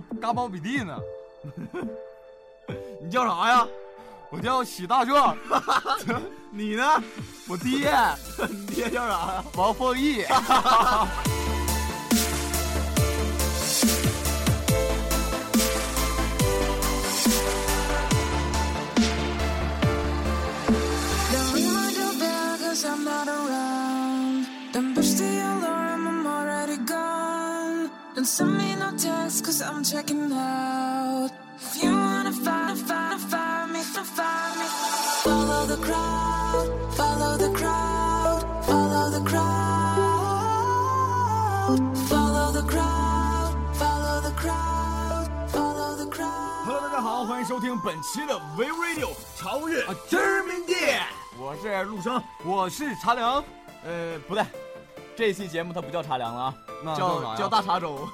搁嘎苞比地呢。你叫啥呀？我叫喜大壮。你呢？我爹。你爹叫啥呀？王凤义。Follow the crowd, follow the crowd, follow the crowd. Follow the crowd, follow the crowd, follow the crowd. Hello，大家好，欢迎收听本期的 We Radio 超越知名店。我是陆生，我是茶凉。呃，不对，这期节目它不叫茶凉了啊。叫叫大茶粥，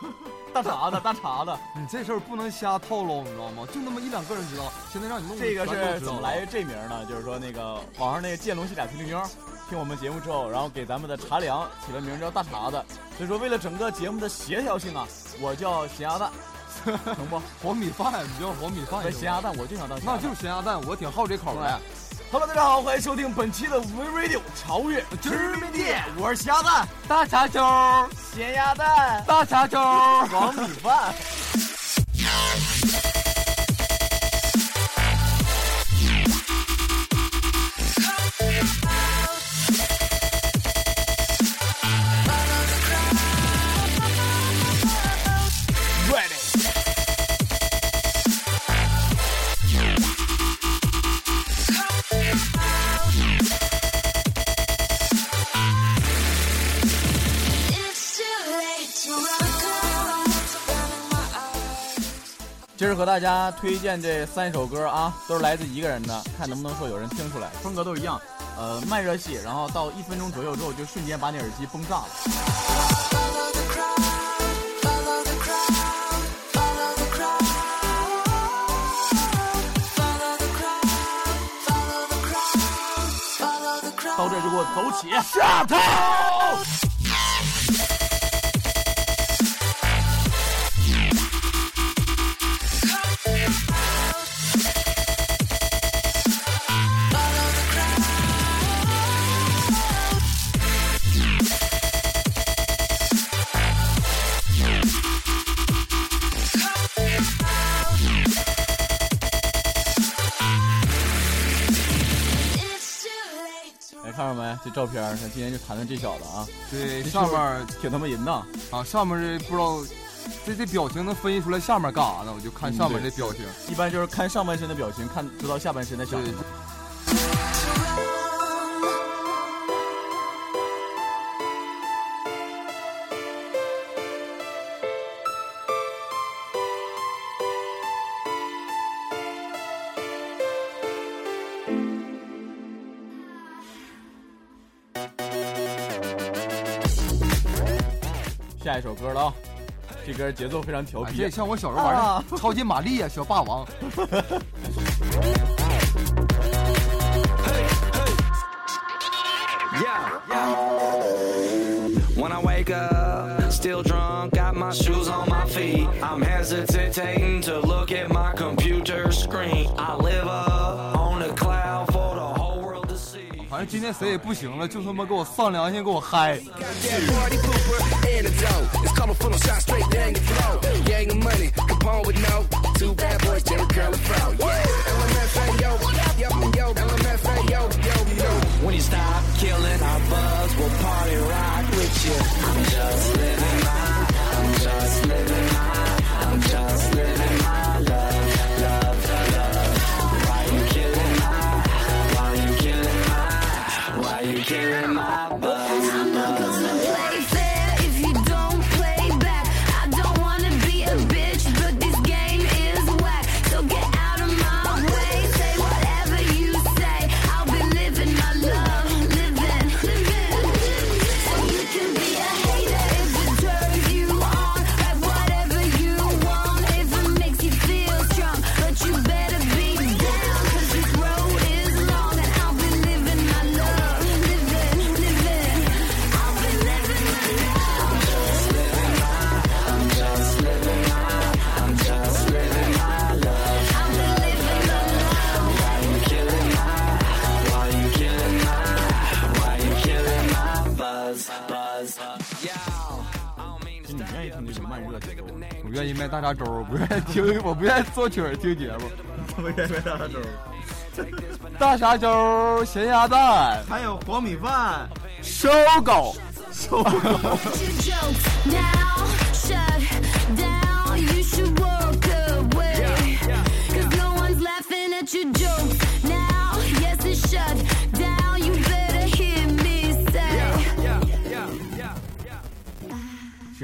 大碴子，大碴子。你这事儿不能瞎透露，你知道吗？就那么一两个人知道。现在让你弄这个是怎么来这名呢？就是说那个网上那个见龙戏俩推灵妞，听我们节目之后，然后给咱们的茶凉起了名叫大碴子。所以说为了整个节目的协调性啊，我叫咸鸭蛋，行不？黄米饭，你叫黄米饭。咸鸭蛋，我就想当。那就是咸鸭蛋，我挺好这口的。Hello，大家好，欢迎收听本期的 We Radio 超越知名店。我是鸭蛋，大碴粥，咸鸭蛋，大碴粥，黄米饭。今儿和大家推荐这三首歌啊，都是来自一个人的，看能不能说有人听出来，风格都一样，呃，慢热系，然后到一分钟左右之后就瞬间把你耳机崩炸了。到这就给我走起，下头。这照片，咱今天就谈谈这小子啊。对，上面挺他妈淫荡啊！上面这不知道，这这表情能分析出来下面干啥呢？我就看上面这表情，一般就是看上半身的表情，看知道下半身的小子。下一首歌了啊，这歌节奏非常调皮，这像我小时候玩的超级玛丽啊，小霸王。反正今天谁也不行了，就他妈给我丧良心，给我嗨！I'm just living my, I'm just living my 愿意卖大碴粥，不愿意听，我不愿意做曲儿听节目。不愿意卖大碴粥。大碴粥、咸鸭蛋，还有黄米饭、收狗、收狗。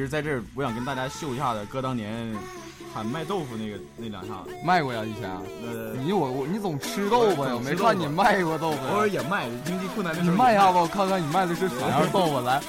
实，在这儿我想跟大家秀一下子，哥当年喊卖豆腐那个那两下子。卖过呀以前。呃，你我我你总吃豆腐呀？我没看你卖过豆腐呀。偶尔也卖，经济困难的时候。你卖一下吧，我看看你卖的是啥样豆腐来。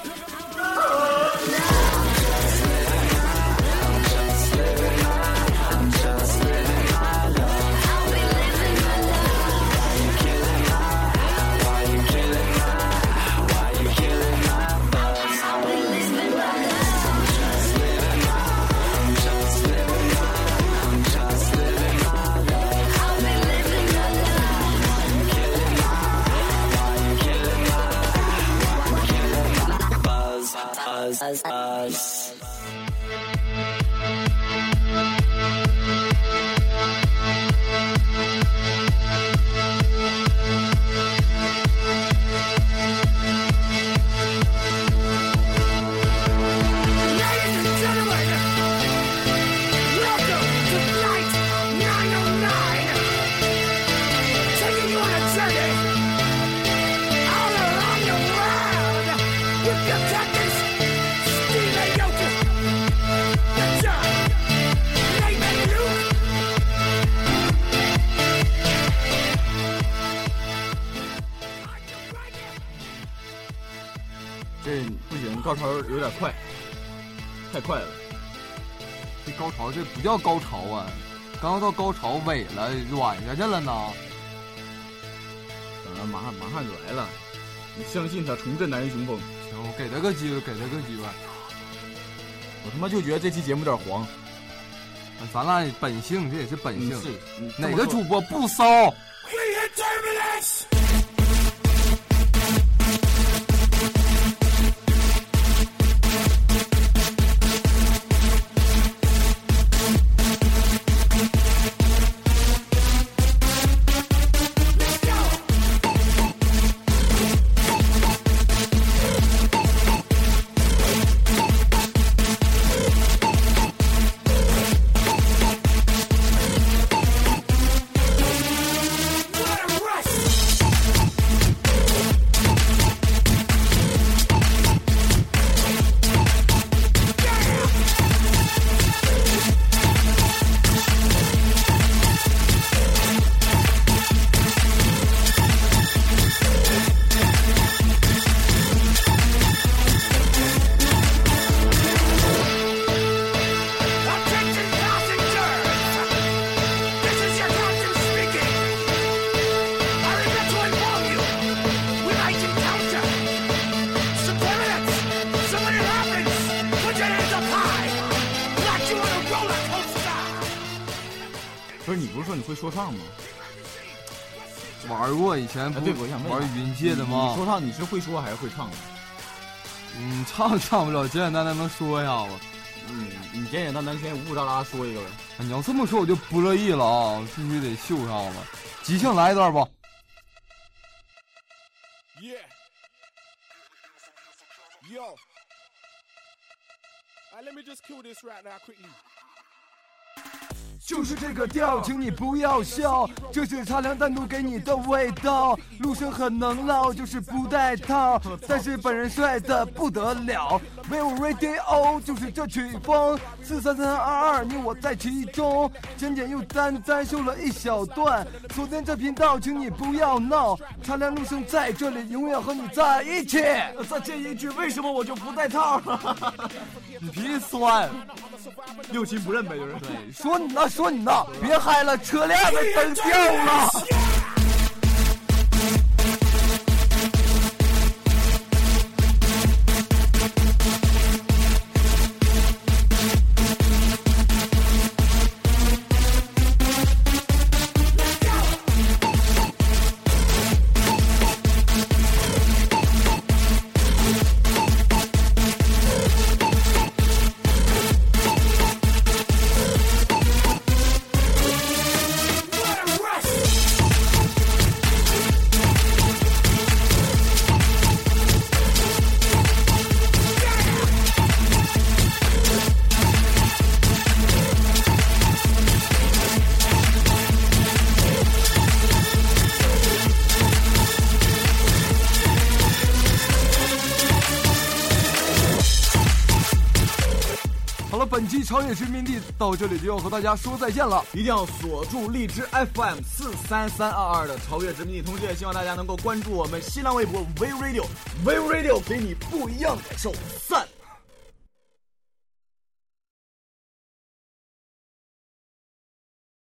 有点快，太快了。这高潮这不叫高潮啊，刚到高潮尾了，软下去了呢。等着，马上马上就来了。你相信他，重振男人雄风。行，我给他个机会，给他个机会。我他妈就觉得这期节目有点黄。咱俩本性，这也是本性。是哪个主播不骚？We 是你不是说你会说唱吗？玩过以前啊，不对，我想问玩云界的吗你？说唱你是会说还是会唱的？嗯，唱唱不了，简简单单能说一下子。嗯，你简简单单先呜呜喳喳说一个呗。啊你要这么说，我就不乐意了啊！必须得秀一下子，即兴来一段吧。Yeah. Yo. Uh, let me just kill this right now quickly. 就是这个调，请你不要笑，这是茶凉单独给你的味道。陆生很能唠，就是不带套，但是本人帅的不得了。Vivo Radio 就是这曲风，四三三二二，你我在其中，简简又单单秀了一小段。昨天这频道，请你不要闹，茶凉陆生在这里，永远和你在一起。再这一句，为什么我就不带套？你脾气酸，六亲不认呗，就是。对，说你呢，说你呢，别嗨了，车链子蹬掉了。本期超越殖民地到这里就要和大家说再见了。一定要锁住荔枝 FM 四三三二二的超越殖民地，同时也希望大家能够关注我们新浪微博 V Radio，V Radio 给你不一样的感受，散。